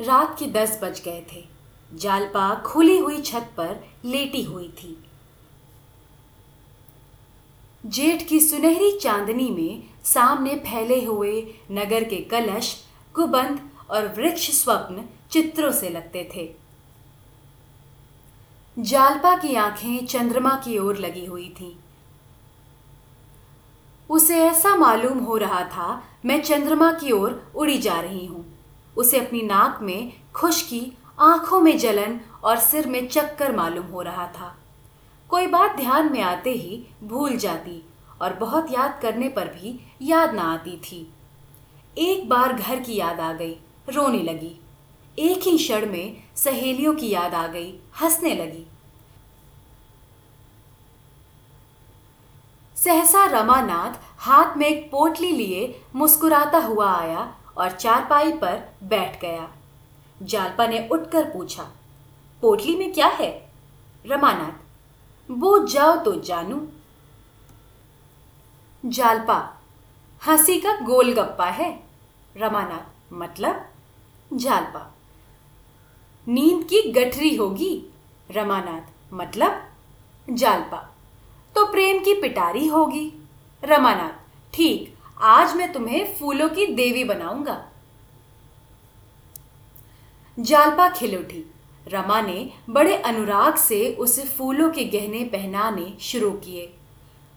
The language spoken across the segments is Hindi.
रात के दस बज गए थे। जालपा खुली हुई छत पर लेटी हुई थी। जेठ की सुनहरी चांदनी में सामने फैले हुए नगर के कलश कुबंध और वृक्ष स्वप्न चित्रों से लगते थे। जालपा की आँखें चंद्रमा की ओर लगी हुई थीं। उसे ऐसा मालूम हो रहा था, मैं चंद्रमा की ओर उड़ी जा रही हूँ। उसे अपनी नाक में खुशकी, आँखों में जलन और सिर में चक्कर मालूम हो रहा था। कोई बात ध्यान में आते ही भूल जाती और बहुत याद करने पर भी याद ना आती थी। एक बार घर की याद आ गई, रोने लगी। एक ही क्षण में सहेलियों की याद आ गई, हंसने लगी। सहसा रमानाथ हाथ में एक पोटली लिए मुस्कुराता हुआ आया और चारपाई पर बैठ गया। जालपा ने उठकर पूछा, पोटली में क्या है? रमानाथ बूझ जाओ तो जानू। जालपा, हँसी का गोलगप्पा है। रमानाथ मतलब? जालपा, नींद की गठरी होगी। रमानाथ मतलब? जालपा तो प्रेम की पिटारी होगी। रमानाथ, ठीक आज मैं तुम्हें फूलों की देवी बनाऊँगा। जालपा खिल उठी। रमा ने बड़े अनुराग से उसे फूलों के गहने पहनाने शुरू किए।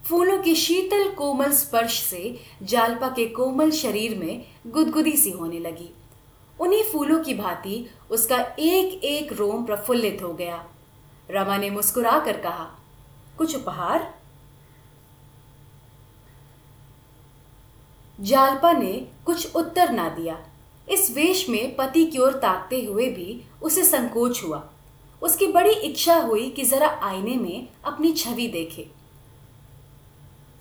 फूलों के शीतल कोमल स्पर्श से जालपा के कोमल शरीर में गुदगुदी सी होने लगी। उन्हीं फूलों की भांति उसका एक एक रोम प्रफुल्लित हो गया। रमा ने मुस्कुरा कर कहा, कुछ उपहार? जालपा ने कुछ उत्तर ना दिया। इस वेश में पति की ओर ताकते हुए भी उसे संकोच हुआ। उसकी बड़ी इच्छा हुई कि जरा आईने में अपनी छवि देखे।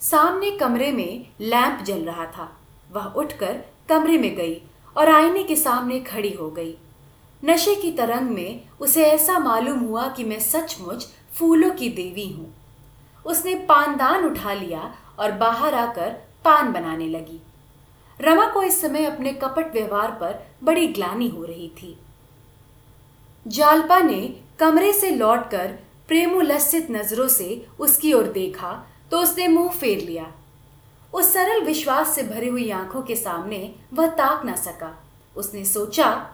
सामने कमरे में लैंप जल रहा था। वह उठकर कमरे में गई और आईने के सामने खड़ी हो गई। नशे की तरंग में उसे ऐसा मालूम हुआ कि मैं सचमुच फूलों की देवी हूँ। उसने पानदान उठा लिया और बाहर आकर पान बनाने लगी। रमा को इस समय अपने कपट व्यवहार पर बड़ी ग्लानी हो रही थी। जालपा ने कमरे से लौटकर प्रेमोल्लसित नज़रों से उसकी ओर देखा तो उसने मुँह फेर लिया। उस सरल विश्वास से भरी हुई आँखों के सामने वह ताक ना सका। उसने सोचा,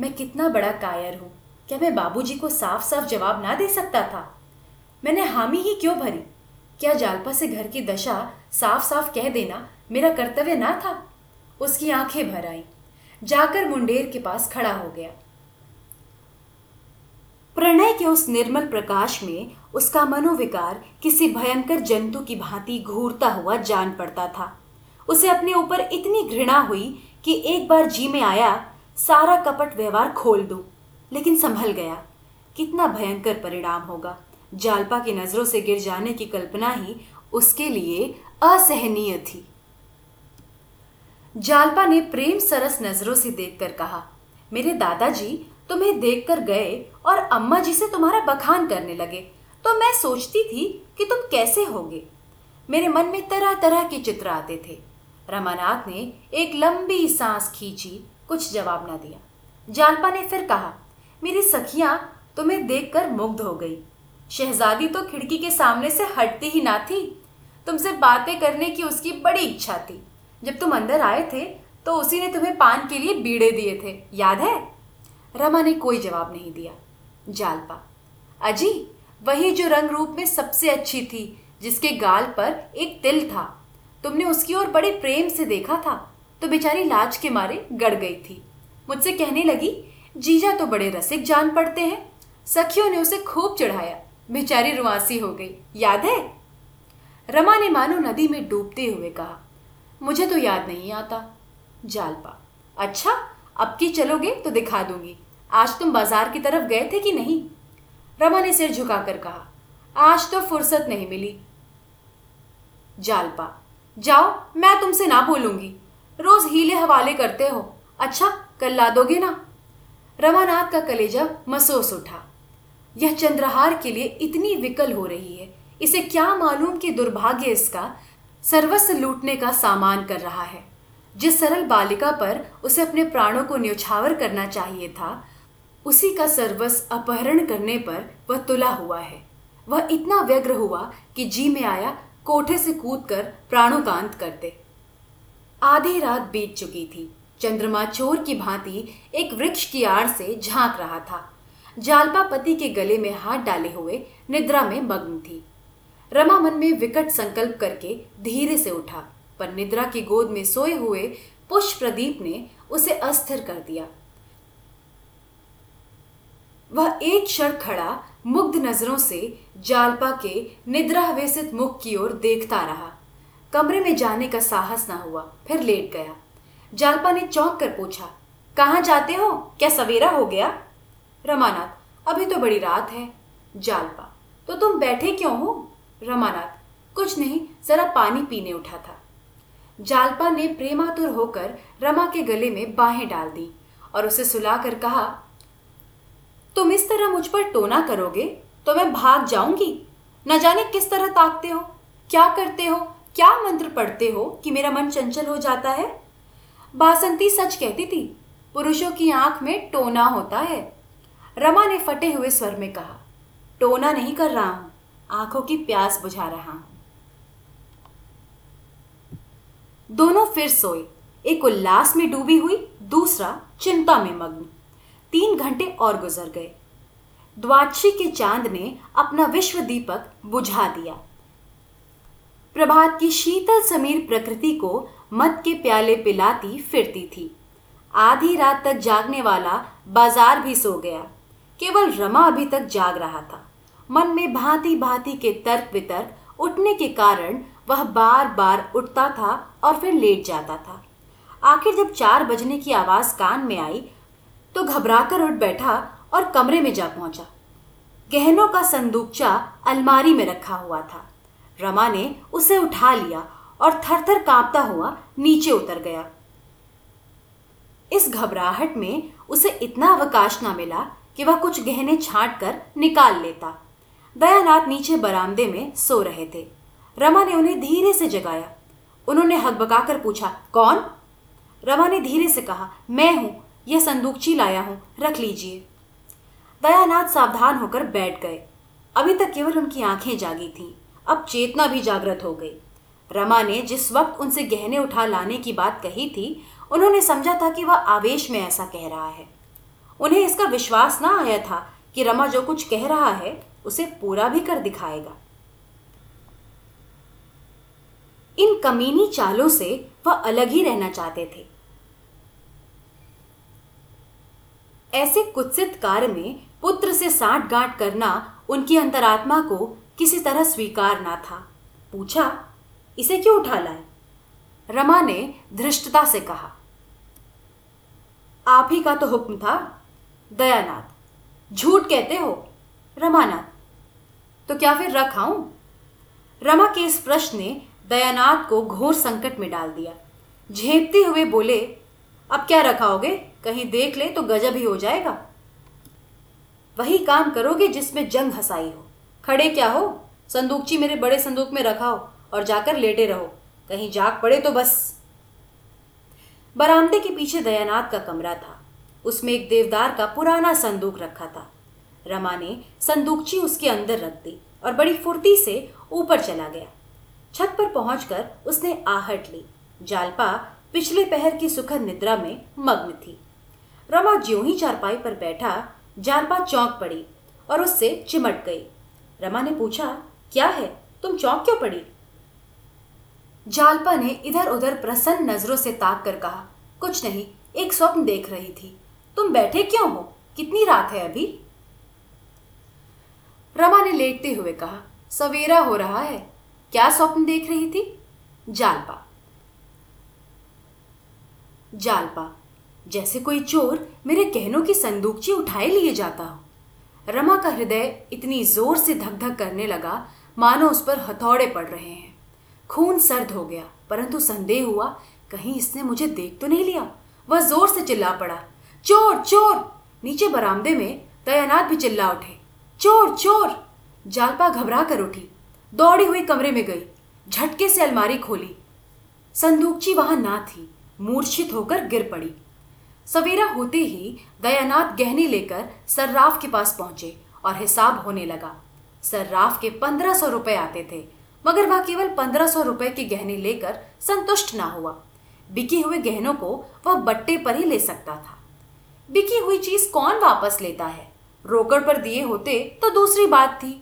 मैं कितना बड़ा कायर हूँ। क्या मैं बाबूजी को साफ़ साफ़ जवाब ना दे सकता था? मैंने हामी ही क्यों भरी? क्या जालपा से घर की दशा साफ़ साफ़ कह देना मेरा कर्तव्य ना था। उसकी आँखें भर आई। जाकर मुंडेर के पास खड़ा हो गया। प्रणय के उस निर्मल प्रकाश में उसका मनोविकार किसी भयंकर जंतु की भांति घूरता हुआ जान पड़ता था। उसे अपने ऊपर इतनी घृणा हुई कि एक बार जी में आया, सारा कपट व्यवहार खोल दूँ, लेकिन संभल गया। कितना भयंकर परिणाम होगा। जालपा की नज़रों से गिर जाने की कल्पना ही उसके लिए असहनीय थी। जालपा ने प्रेम सरस नज़रों से देखकर कहा, मेरे दादाजी तुम्हें देखकर गए और अम्मा जी से तुम्हारा बखान करने लगे। तो मैं सोचती थी कि तुम कैसे होगे। मेरे मन में तरह तरह के चित्र आते थे। रमानाथ ने एक लंबी सांस खींची, कुछ जवाब ना दिया। जालपा ने फिर कहा, मेरी सखियाँ तुम्हें देखकर मुग्ध हो गई। शहजादी तो खिड़की के सामने से हटती ही ना थी। तुमसे बातें करने की उसकी बड़ी इच्छा थी। जब तुम अंदर आए थे तो उसी ने तुम्हें पान के लिए बीड़े दिए थे। याद है? रमा ने कोई जवाब नहीं दिया। जालपा, अजी, वही जो रंग रूप में सबसे अच्छी थी, जिसके गाल पर एक तिल था। तुमने उसकी ओर बड़े प्रेम से देखा था तो बेचारी लाज के मारे गड़ गई थी। मुझसे कहने लगी, जीजा तो बड़े रसिक जान पड़ते हैं, सखियों ने उसे खूब चढ़ाया। बेचारी रुआसी हो गई। याद है? रमा ने मानो नदी में डूबते हुए कहा, मुझे तो याद नहीं आता, जालपा। अच्छा अब की चलोगे तो दिखा दूँगी। आज तुम बाज़ार की तरफ़ गए थे कि नहीं? रमा ने सिर झुकाकर कहा, आज तो फुर्सत नहीं मिली। जालपा, जाओ, मैं तुमसे ना बोलूँगी। रोज हीले हवाले करते हो। अच्छा कल ला दोगे ना? रमानाथ का कलेजा मसोस उठा। यह चंद्रहार के लिए इतनी विकल हो रही है इसे क्या मालूम कि दुर्भाग्य इसका सर्वस्व लूटने का सामान कर रहा है। जिस सरल बालिका पर उसे अपने प्राणों को न्यौछावर करना चाहिए था, उसी का सर्वस्व अपहरण करने पर वह तुला हुआ है। वह इतना व्यग्र हुआ कि जी में आया, कोठे से कूद कर प्राणों का अंत करते आधी रात बीत चुकी थी। चंद्रमा चोर की भांति एक वृक्ष की आड़ से झाँक रहा था। जालपा पति के गले में हाथ डाले हुए निद्रा में मग्न थी। रमा मन में विकट संकल्प करके धीरे से उठा, पर निद्रा की गोद में सोए हुए पुष्प प्रदीप ने उसे अस्थिर कर दिया। वह एक क्षण खड़ा, मुग्ध नज़रों से जालपा के निद्रावेशित मुख की ओर देखता रहा। कमरे में जाने का साहस ना हुआ, फिर लेट गया। जालपा ने चौंक कर पूछा, कहाँ जाते हो? क्या सवेरा हो गया? रमानाथ, अभी तो बड़ी रात है। जालपा तो तुम बैठे क्यों हो? रमानाथ। कुछ नहीं, जरा पानी पीने उठा था। जालपा ने प्रेमातुर होकर रमा के गले में बाहें डाल दी और उसे सुलाकर कहा, तुम इस तरह मुझ पर टोना करोगे तो मैं भाग जाऊँगी। न जाने किस तरह ताकते हो, क्या करते हो, क्या मंत्र पढ़ते हो कि मेरा मन चंचल हो जाता है? बासंती सच कहती थी, पुरुषों की आँख में टोना होता है। रमा ने फटे हुए स्वर में कहा, टोना नहीं कर रहा हूँ। आँखों की प्यास बुझा रहा। दोनों फिर सोए। एक उल्लास में डूबी हुई, दूसरा चिंता में मग्न। तीन घंटे और गुजर गए। द्वादशी के चाँद ने अपना विश्व दीपक बुझा दिया। प्रभात की शीतल समीर प्रकृति को मत के प्याले पिलाती फिरती थी। आधी रात तक जागने वाला बाज़ार भी सो गया। केवल रमा अभी तक जाग रहा था। मन में भांति भांति के तर्क वितर्क उठने के कारण वह बार बार उठता था और फिर लेट जाता था। आखिर जब चार बजने की आवाज़ कान में आई तो घबराकर उठ बैठा और कमरे में जा पहुँचा। गहनों का संदूकचा अलमारी में रखा हुआ था। रमा ने उसे उठा लिया और थर थर कांपता हुआ नीचे उतर गया। इस घबराहट में उसे इतना अवकाश ना मिला कि वह कुछ गहने छांट कर निकाल लेता। दयानाथ नीचे बरामदे में सो रहे थे। रमा ने उन्हें धीरे से जगाया। उन्होंने हकबकाकर पूछा, कौन? रमा ने धीरे से कहा, मैं हूँ। यह संदूकची लाया हूँ। रख लीजिए। दयानाथ सावधान होकर बैठ गए। अभी तक केवल उनकी आँखें जागी थीं। अब चेतना भी जागृत हो गई। रमा ने जिस वक्त उनसे गहने उठा लाने की बात कही थी, उन्होंने समझा था कि वह आवेश में ऐसा कह रहा है। उन्हें इसका विश्वास ना आया था कि रमा जो कुछ कह रहा है उसे पूरा भी कर दिखाएगा। इन कमीनी चालों से वह अलग ही रहना चाहते थे। ऐसे कुत्सित कार्य में पुत्र से साठ गांठ करना उनकी अंतरात्मा को किसी तरह स्वीकार ना था। पूछा, इसे क्यों उठा लाए? रमा ने धृष्टता से कहा, आप ही का तो हुक्म था, दयानाथ। झूठ कहते हो, रमानाथ। तो क्या फिर रखाऊं रमा के इस प्रश्न ने दयानाथ को घोर संकट में डाल दिया। झेपते हुए बोले, अब क्या रखाओगे? कहीं देख ले तो गजब ही हो जाएगा। वही काम करोगे जिसमें जंग हसाई हो। खड़े क्या हो? संदूकची मेरे बड़े संदूक में रखाओ और जाकर लेटे रहो। कहीं जाग पड़े तो बस। बरामदे के पीछे दयानाथ का कमरा था। उसमें एक देवदार का पुराना संदूक रखा था। रमा ने संदूकची उसके अंदर रख दी और बड़ी फुर्ती से ऊपर चला गया। छत पर पहुंचकर उसने आहट ली। जालपा पिछले पहर की सुखद निद्रा में मग्न थी। रमा ज्यों ही चारपाई पर बैठा, जालपा चौंक पड़ी और उससे चिमट गई। रमा ने पूछा, क्या है? तुम चौंक क्यों पड़ी? जालपा ने इधर उधर प्रसन्न नज़रों से ताक कर कहा, कुछ नहीं, एक स्वप्न देख रही थी। तुम बैठे क्यों हो? कितनी रात है अभी? रमा ने लेटते हुए कहा, सवेरा हो रहा है, क्या स्वप्न देख रही थी? जालपा। जालपा, जैसे कोई चोर मेरे गहनों की संदूकची उठाए लिए जाता हो। रमा का हृदय इतनी ज़ोर से धक धक करने लगा, मानो उस पर हथौड़े पड़ रहे हैं। खून सर्द हो गया, परंतु संदेह हुआ, कहीं इसने मुझे देख तो नहीं लिया? वह ज़ोर से चिल्ला पड़ा, चोर चोर! नीचे बरामदे में दयानाथ भी चिल्ला उठे। चोर चोर। जालपा घबरा कर उठी। दौड़ी हुई कमरे में गई। झटके से अलमारी खोली। संदूकची वहाँ ना थी। मूर्छित होकर गिर पड़ी। सवेरा होते ही दयानाथ गहने लेकर सर्राफ के पास पहुँचे और हिसाब होने लगा। सर्राफ के पंद्रह सौ रुपए आते थे, मगर वह केवल पंद्रह सौ रुपए के गहने लेकर संतुष्ट ना हुआ। बिके हुए गहनों को वह बट्टे पर ही ले सकता था। बिकी हुई चीज़ कौन वापस लेता है? रोकड़ पर दिए होते तो दूसरी बात थी।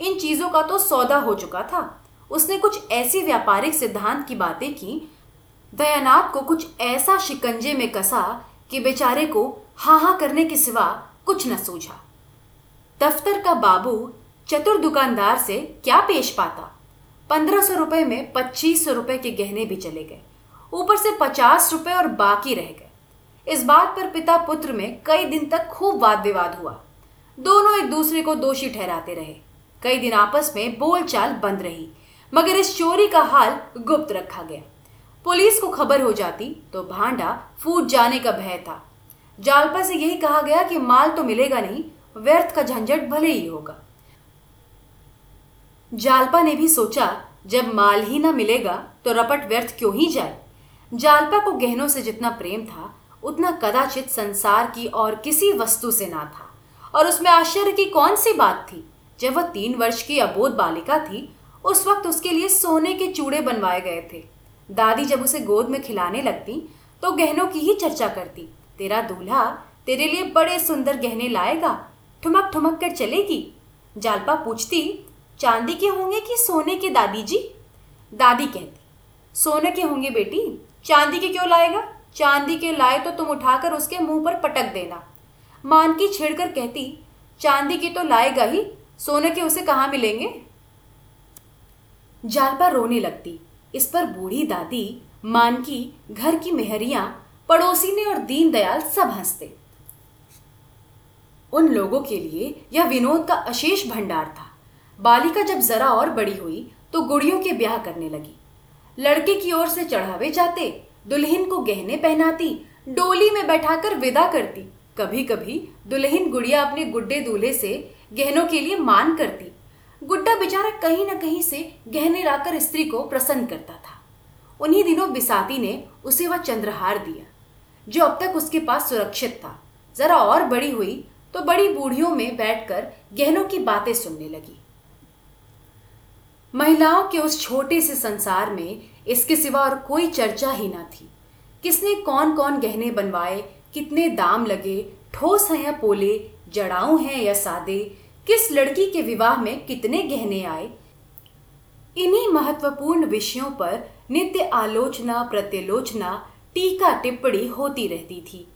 इन चीज़ों का तो सौदा हो चुका था। उसने कुछ ऐसी व्यापारिक सिद्धांत की बातें की। दयानाथ को कुछ ऐसा शिकंजे में कसा कि बेचारे को हा हा करने के सिवा कुछ न सूझा। दफ्तर का बाबू चतुर दुकानदार से क्या पेश पाता? पंद्रह सौ रुपए में पच्चीस सौ रुपए के गहने भी चले गए। ऊपर से पचास रुपए और बाकी रह गए। इस बात पर पिता पुत्र में कई दिन तक खूब वाद विवाद हुआ। दोनों एक दूसरे को दोषी ठहराते रहे। कई दिन आपस में बोलचाल बंद रही, मगर इस चोरी का हाल गुप्त रखा गया। पुलिस को खबर हो जाती तो भांडा फूट जाने का भय था। जालपा से यही कहा गया कि माल तो मिलेगा नहीं, व्यर्थ का झंझट भले ही होगा। जालपा ने भी सोचा, जब माल ही ना मिलेगा तो रपट व्यर्थ क्यों ही जाए? जालपा को गहनों से जितना प्रेम था, उतना कदाचित संसार की और किसी वस्तु से ना था। और उसमें आश्चर्य की कौन सी बात थी? जब वह तीन वर्ष की अबोध बालिका थी, उस वक्त उसके लिए सोने के चूड़े बनवाए गए थे। दादी जब उसे गोद में खिलाने लगती तो गहनों की ही चर्चा करती, तेरा दूल्हा तेरे लिए बड़े सुंदर गहने लाएगा? ठुमक ठुमक कर चलेगी? जालपा पूछती, चांदी के होंगे कि सोने के दादी जी दादी कहती, सोने के होंगे बेटी, चांदी के क्यों लाएगा? चांदी के लाए तो तुम उठाकर उसके मुँह पर पटक देना। मानकी छेड़कर कहती, चांदी के तो लाएगा ही सोने के उसे कहाँ मिलेंगे? जालपा रोने लगती। इस पर बूढ़ी दादी मानकी घर की मेहरिया, पड़ोसी ने और दीनदयाल सब हँसते। उन लोगों के लिए यह विनोद का अशेष भंडार था। बालिका जब जरा और बड़ी हुई तो गुड़ियों के ब्याह करने लगी। लड़के की ओर से चढ़ावे जाते, दुल्हन को गहने पहनाती, डोली में बैठाकर विदा करती। कभी कभी दुल्हन गुड़िया अपने गुड्डे दूल्हे से गहनों के लिए मान करती। गुड्डा बेचारा कहीं ना कहीं से गहने लाकर स्त्री को प्रसन्न करता था। उन्हीं दिनों बिसाती ने उसे वह चंद्रहार दिया, जो अब तक उसके पास सुरक्षित था। जरा और बड़ी हुई तो बड़ी बूढ़ियों में बैठकर गहनों की बातें सुनने लगी। महिलाओं के उस छोटे से संसार में इसके सिवा और कोई चर्चा ही ना थी। किसने कौन कौन गहने बनवाए कितने दाम लगे, ठोस हैं या पोले, जड़ाऊ हैं या सादे, किस लड़की के विवाह में कितने गहने आए? इन्हीं महत्वपूर्ण विषयों पर नित्य आलोचना, प्रत्यालोचना, टीका टिप्पणी होती रहती थी।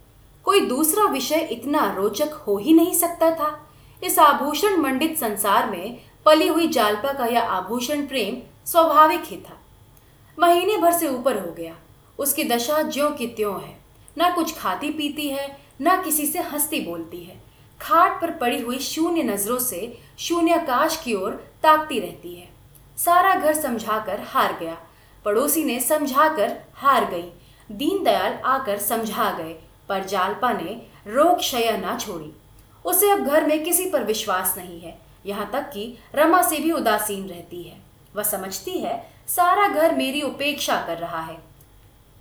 कोई दूसरा विषय इतना रोचक हो ही नहीं सकता था। इस आभूषण मंडित संसार में पली हुई जालपा का यह आभूषण प्रेम स्वाभाविक ही था। महीने भर से ऊपर हो गया। उसकी दशा ज्यो की त्यों है। ना कुछ खाती पीती है, ना किसी से हंसती बोलती है। खाट पर पड़ी हुई शून्य नज़रों से शून्य आकाश की ओर ताकती रहती है। सारा घर समझाकर हार गया। पड़ोसी ने समझाकर हार गई। दीनदयाल आकर समझा गए, पर जालपा ने रोग शया ना छोड़ी। उसे अब घर में किसी पर विश्वास नहीं है। यहाँ तक कि रमा से भी उदासीन रहती है। वह समझती है, सारा घर मेरी उपेक्षा कर रहा है।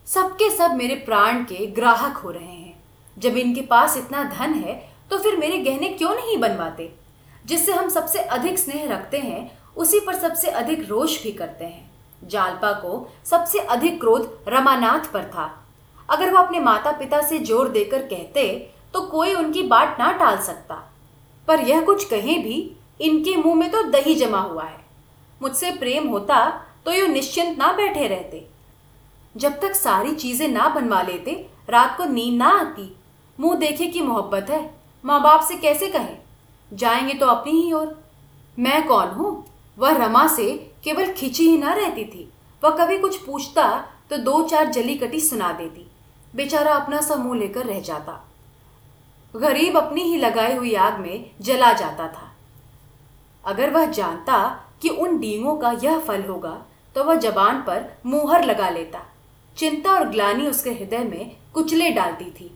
सबके सब मेरे प्राण के ग्राहक हो रहे हैं। जब इनके पास इतना धन है तो फिर मेरे गहने क्यों नहीं बनवाते? जिससे हम सबसे अधिक स्नेह रखते हैं, उसी पर सबसे अधिक रोष भी करते हैं। जालपा को सबसे अधिक क्रोध रमानाथ पर था। अगर वो अपने माता पिता से ज़ोर देकर कहते तो कोई उनकी बात ना टाल सकता। पर यह कुछ कहें भी, इनके मुँह में तो दही जमा हुआ है। मुझसे प्रेम होता तो ये निश्चिंत ना बैठे रहते। जब तक सारी चीज़ें ना बनवा लेते, रात को नींद ना आती। मुँह देखे की मोहब्बत है। माँ बाप से कैसे कहे? जाएँगे तो अपनी ही ओर। मैं कौन हूँ? वह रमा से केवल खिंची ही ना रहती थी। वह कभी कुछ पूछता तो दो चार जली कटी सुना देती। बेचारा अपना सा मुँह लेकर रह जाता। गरीब अपनी ही लगाई हुई आग में जला जाता था। अगर वह जानता कि उन डींगों का यह फल होगा तो वह जबान पर मुहर लगा लेता। चिंता और ग्लानी उसके हृदय में कुचले डालती थी।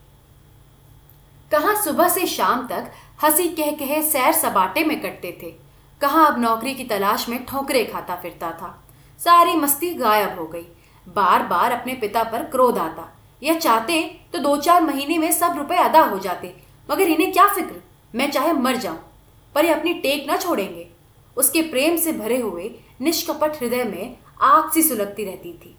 कहा सुबह से शाम तक हँसी कह कह सैर सबाटे में कटते थे, कहा अब नौकरी की तलाश में ठोकरे खाता फिरता था। सारी मस्ती गायब हो गई। बार बार अपने पिता पर क्रोध आता। यह चाहते तो दो चार महीने में सब रुपए अदा हो जाते, मगर इन्हें क्या फ़िक्र? मैं चाहे मर जाऊँ, पर ये अपनी टेक ना छोड़ेंगे। उसके प्रेम से भरे हुए निष्कपट हृदय में आग सी सुलगती रहती थी।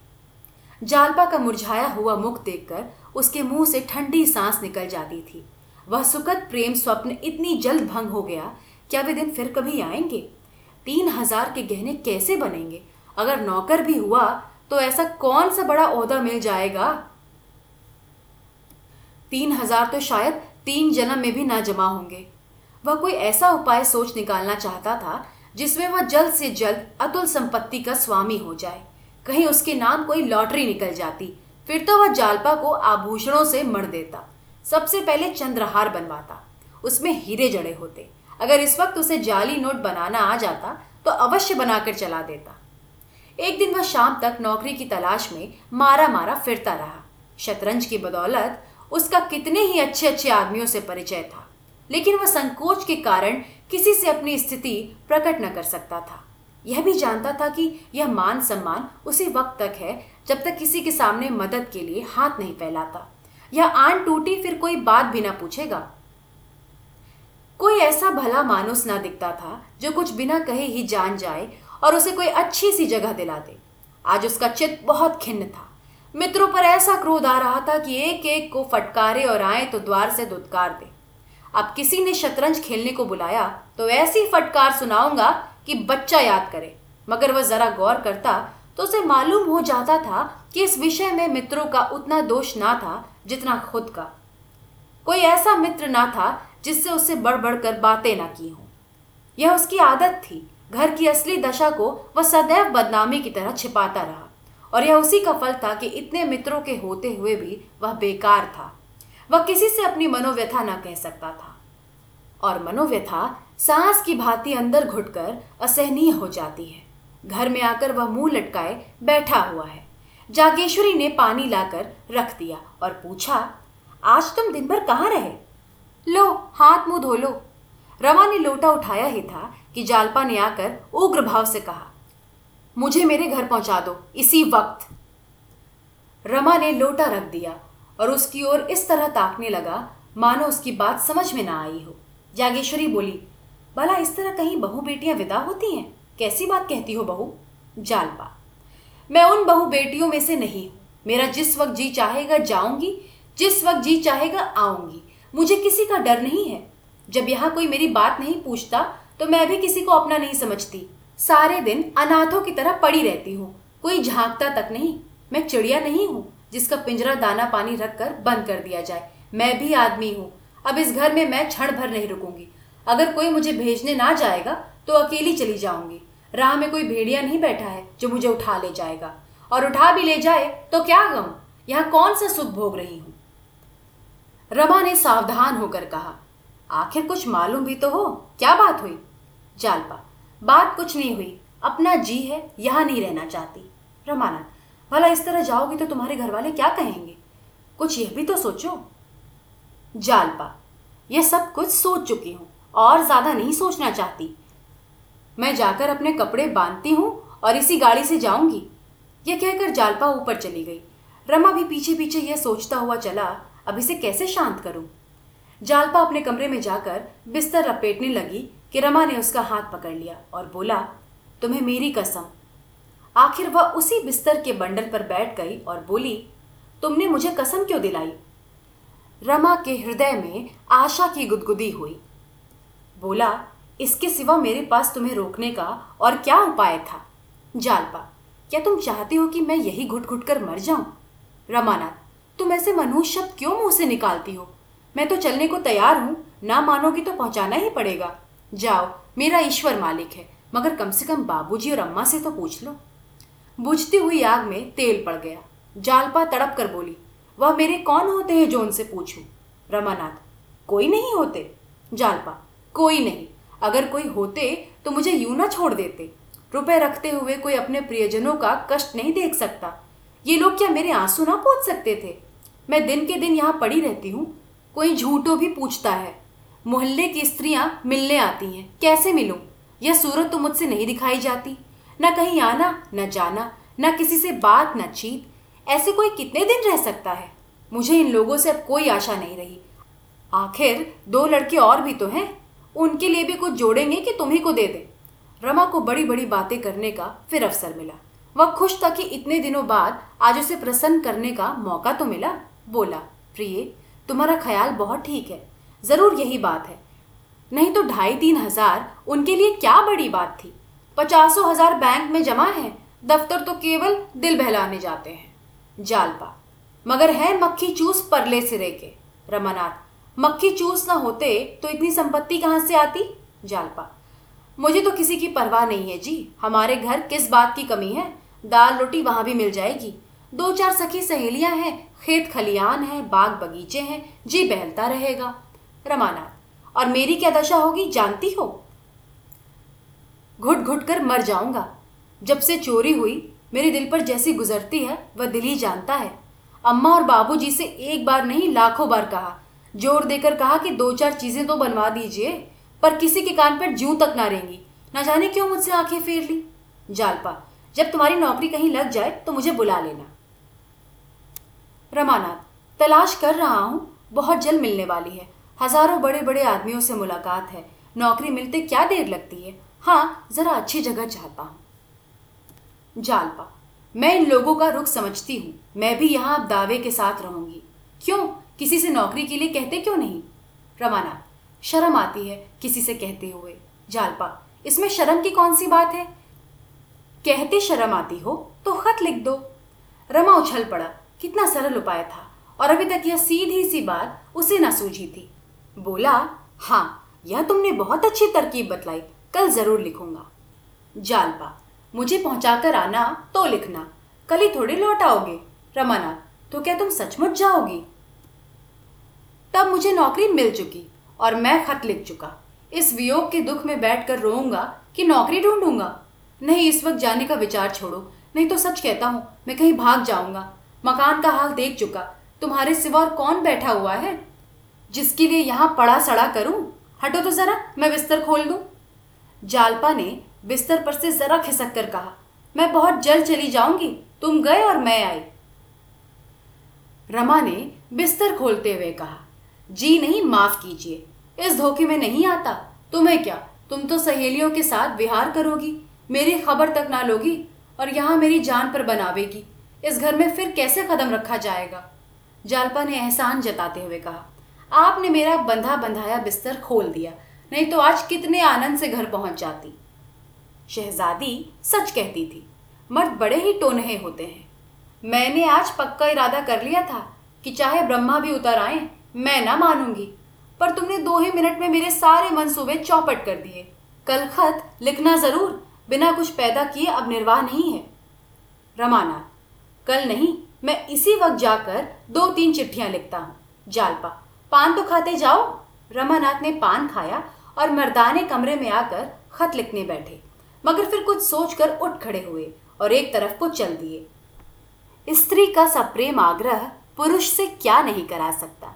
जालपा का मुरझाया हुआ मुख देखकर उसके मुँह से ठंडी सांस निकल जाती थी। वह सुखद प्रेम स्वप्न इतनी जल्द भंग हो गया, क्या वे दिन फिर कभी आएँगे? तीन हज़ार के गहने कैसे बनेंगे? अगर नौकर भी हुआ तो ऐसा कौन सा बड़ा ओहदा मिल जाएगा? तीन हज़ार तो शायद तीन जन्म में भी ना जमा होंगे। वह कोई ऐसा उपाय सोच निकालना चाहता था, जिसमें वह जल्द से जल्द अतुल संपत्ति का स्वामी हो जाए। कहीं उसके नाम कोई लॉटरी निकल जाती, फिर तो वह जालपा को आभूषणों से मर देता, सबसे पहले चंद्रहार बनवाता, उसमें हीरे जड़े होते, अगर इस वक्त उसे जाली नोट बनाना आ जाता तो अवश्य बनाकर चला देता। एक दिन वह शाम तक नौकरी की तलाश में मारा मारा फिरता रहा। शतरंज की बदौलत उसका कितने ही अच्छे अच्छे आदमियों से परिचय था, लेकिन वह संकोच के कारण किसी से अपनी स्थिति प्रकट न कर सकता था। यह भी जानता था कि यह मान सम्मान उसी वक्त तक है, जब तक किसी के सामने मदद के लिए हाथ नहीं फैलाता। यह आन टूटी, फिर कोई बात भी ना पूछेगा। कोई ऐसा भला मानुस ना दिखता था, जो कुछ बिना कहे ही जान जाए और उसे कोई अच्छी सी जगह दिला दे। आज उसका चित्त बहुत खिन्न था। मित्रों पर ऐसा क्रोध आ रहा था कि एक एक को फटकारे और आए तो द्वार से दुत्कार दे। अब किसी ने शतरंज खेलने को बुलाया तो ऐसी फटकार सुनाऊँगा कि बच्चा याद करे। मगर वह जरा गौर करता तो उसे मालूम हो जाता था कि इस विषय में मित्रों का उतना दोष ना था जितना खुद का। कोई ऐसा मित्र ना था जिससे उससे बढ़ बढ़कर बातें ना की हों। यह उसकी आदत थी। घर की असली दशा को वह सदैव बदनामी की तरह छिपाता रहा। और यह उसी का फल था कि इतने मित्रों के होते हुए भी वह बेकार था। वह किसी से अपनी मनोव्यथा न कह सकता था। और मनोव्यथा सांस की भांति अंदर घुटकर असहनीय हो जाती है। घर में आकर वह मुँह लटकाए बैठा हुआ है। जागेश्वरी ने पानी लाकर रख दिया और पूछा, आज तुम दिन भर कहाँ रहे? लो, हाथ मुँह धो लो। रमा ने लोटा उठाया ही था कि जालपा ने आकर उग्र भाव से कहा, मुझे मेरे घर पहुँचा दो, इसी वक्त। रमा ने लोटा रख दिया और उसकी ओर इस तरह ताकने लगा, मानो उसकी बात समझ में ना आई हो। जागेश्वरी बोली भला इस तरह कहीं बहू बेटियाँ विदा होती हैं? कैसी बात कहती हो बहू? जालपा। मैं उन बहू बेटियों में से नहीं हूँ। मेरा जिस वक्त जी चाहेगा जाऊँगी, जिस वक्त जी चाहेगा आऊँगी। मुझे किसी का डर नहीं है। जब यहाँ कोई मेरी बात नहीं पूछता तो मैं भी किसी को अपना नहीं समझती। सारे दिन अनाथों की तरह पड़ी रहती हूँ। कोई झांकता तक नहीं। मैं चिड़िया नहीं हूँ, जिसका पिंजरा दाना पानी रखकर बंद कर दिया जाए। मैं भी आदमी हूँ। अब इस घर में मैं क्षण भर नहीं रुकूँगी। अगर कोई मुझे भेजने ना जाएगा तो अकेली चली जाऊँगी। राह में कोई भेड़िया नहीं बैठा है जो मुझे उठा ले जाएगा। और उठा भी ले जाए तो क्या गम? यहाँ कौन सा सुख भोग रही हूँ? रमा ने सावधान होकर कहा, आखिर कुछ मालूम भी तो हो। क्या बात हुई? जालपा, बात कुछ नहीं हुई। अपना जी है, यहाँ नहीं रहना चाहती। रमानंद, भला इस तरह जाओगी तो तुम्हारे घर वाले क्या कहेंगे? कुछ यह भी तो सोचो। जालपा, यह सब कुछ सोच चुकी हूँ। और ज़्यादा नहीं सोचना चाहती। मैं जाकर अपने कपड़े बांधती हूँ और इसी गाड़ी से जाऊँगी। यह कहकर जालपा ऊपर चली गई। रमा भी पीछे पीछे यह सोचता हुआ चला, अब इसे कैसे शांत करूँ? जालपा अपने कमरे में जाकर बिस्तर लपेटने लगी कि रमा ने उसका हाथ पकड़ लिया और बोला, तुम्हें मेरी कसम। आखिर वह उसी बिस्तर के बंडल पर बैठ गई और बोली, तुमने मुझे कसम क्यों दिलाई? रमा के हृदय में आशा की गुदगुदी हुई। बोला, इसके सिवा मेरे पास तुम्हें रोकने का और क्या उपाय था? जालपा, क्या तुम चाहते हो कि मैं यही घुट घुट कर मर जाऊँ? रमानाथ, तुम ऐसे मनुष्य शब्द क्यों मुँह से निकालती हो? मैं तो चलने को तैयार हूँ, ना मानोगी तो पहुंचाना ही पड़ेगा। जाओ, मेरा ईश्वर मालिक है, मगर कम से कम बाबूजी और अम्मा से तो पूछ लो। बुझती हुई आग में तेल पड़ गया। जालपा तड़प कर बोली, वह मेरे कौन होते हैं जो उनसे पूछूँ? रमानाथ, कोई नहीं होते। जालपा कोई नहीं। अगर कोई होते तो मुझे यूँ ना छोड़ देते। रुपए रखते हुए कोई अपने प्रियजनों का कष्ट नहीं देख सकता। ये लोग क्या मेरे आँसू ना पूछ सकते थे? मैं दिन के दिन यहाँ पड़ी रहती हूँ। कोई झूठो भी पूछता है। मोहल्ले की स्त्रियाँ मिलने आती हैं। कैसे मिलूँ? यह सूरत तो मुझसे नहीं दिखाई जाती। न कहीं आना, न जाना, न किसी से बात, न चीत। ऐसे कोई कितने दिन रह सकता है? मुझे इन लोगों से अब कोई आशा नहीं रही। आखिर दो लड़के और भी तो हैं। उनके लिए भी कुछ जोड़ेंगे कि तुम्ही को दे दें। रमा को बड़ी बड़ी बातें करने का फिर अवसर मिला। वह खुश था कि इतने दिनों बाद आज उसे प्रसन्न करने का मौका तो मिला। बोला, प्रिय, तुम्हारा ख्याल बहुत ठीक है। ज़रूर यही बात है। नहीं तो ढाई तीन हज़ार उनके लिए क्या बड़ी बात थी? पचासों हज़ार बैंक में जमा है, दफ्तर तो केवल दिल बहलाने जाते हैं। जालपा, मगर है मक्खी चूस परले सिरे के। रमानाथ मक्खी चूस ना होते तो इतनी संपत्ति कहाँ से आती? जालपा। मुझे तो किसी की परवाह नहीं है जी। हमारे घर किस बात की कमी है? दाल रोटी वहाँ भी मिल जाएगी। दो चार सखी सहेलियाँ हैं, खेत खलियान है, बाग बगीचे हैं, जी बहलता रहेगा। रमानाथ, और मेरी क्या दशा होगी, जानती हो? घुट घुट कर मर जाऊँगा। जब से चोरी हुई, मेरे दिल पर जैसी गुजरती है, वह दिल ही जानता है। अम्मा और बाबूजी से एक बार नहीं, लाखों बार कहा ज़ोर देकर कहा कि दो चार चीज़ें तो बनवा दीजिए, पर किसी के कान पर जूं तक ना रहेंगी ना जाने क्यों मुझसे आँखें फेर ली? जालपा, जब तुम्हारी नौकरी कहीं लग जाए तो मुझे बुला लेना। रमानाथ, तलाश कर रहा हूँ, बहुत जल्द मिलने वाली है। हज़ारों बड़े बड़े आदमियों से मुलाकात है। नौकरी मिलते क्या देर लगती है? हाँ जरा अच्छी जगह चाहता हूँ। जालपा, मैं इन लोगों का रुख समझती हूँ। मैं भी यहाँ अब दावे के साथ रहूँगी। क्यों? किसी से नौकरी के लिए कहते क्यों नहीं? रमाना शर्म आती है किसी से कहते हुए। जालपा, इसमें शर्म की कौन सी बात है? कहते शर्म आती हो तो खत लिख दो। रमा उछल पड़ा, कितना सरल उपाय था, और अभी तक यह सीधी सी बात उसे न सूझी थी। बोला हाँ यह तुमने बहुत अच्छी तरकीब बतलाई, कल ज़रूर लिखूँगा। जालपा, मुझे पहुंचाकर आना तो लिखना, कल ही थोड़ी लौट आओगे। रमाना तो क्या तुम सचमुच जाओगी? तब मुझे नौकरी मिल चुकी और मैं खत लिख चुका। इस वियोग के दुख में बैठकर रोऊँगा कि नौकरी ढूंढूँगा। नहीं, इस वक्त जाने का विचार छोड़ो। नहीं तो सच कहता हूँ, मैं कहीं भाग जाऊँगा। मकान का हाल देख चुका। तुम्हारे सिवा और कौन बैठा हुआ है? जिसके लिए यहाँ पड़ा सड़ा करूँ? हटो तो जरा, मैं बिस्तर खोल दूँ। जालपा ने बिस्तर पर से जरा खिसक कर कहा, मैं बहुत जल्द चली जाऊँगी। तुम गए और मैं आई। रमा ने बिस्तर खोलते हुए कहा जी नहीं, माफ़ कीजिए। इस धोखे में नहीं आता। तुम्हें क्या? तुम तो सहेलियों के साथ विहार करोगी, मेरी खबर तक ना लोगी और यहाँ मेरी जान पर बनावेगी। इस घर में फिर कैसे कदम रखा जाएगा? जालपा ने एहसान जताते हुए कहा, आपने मेरा बंधा बंधाया बिस्तर खोल दिया, नहीं तो आज कितने आनंद से घर पहुँच जाती। शहजादी सच कहती थी, मर्द बड़े ही टोनहे होते हैं। मैंने आज पक्का इरादा कर लिया था कि चाहे ब्रह्मा भी उतर आए मैं ना मानूँगी। पर तुमने दो ही मिनट में मेरे सारे मंसूबे चौपट कर दिए। कल खत लिखना ज़रूर, बिना कुछ पैदा किए अब निर्वाह नहीं है। रमाना, कल नहीं, मैं इसी वक्त जाकर दो तीन चिट्ठियाँ लिखता हूँ। जालपा, पान तो खाते जाओ। रमानाथ ने पान खाया और मर्दाने कमरे में आकर खत लिखने बैठे। मगर फिर कुछ सोचकर उठ खड़े हुए और एक तरफ़ को चल दिए। स्त्री का सप्रेम आग्रह पुरुष से क्या नहीं करा सकता।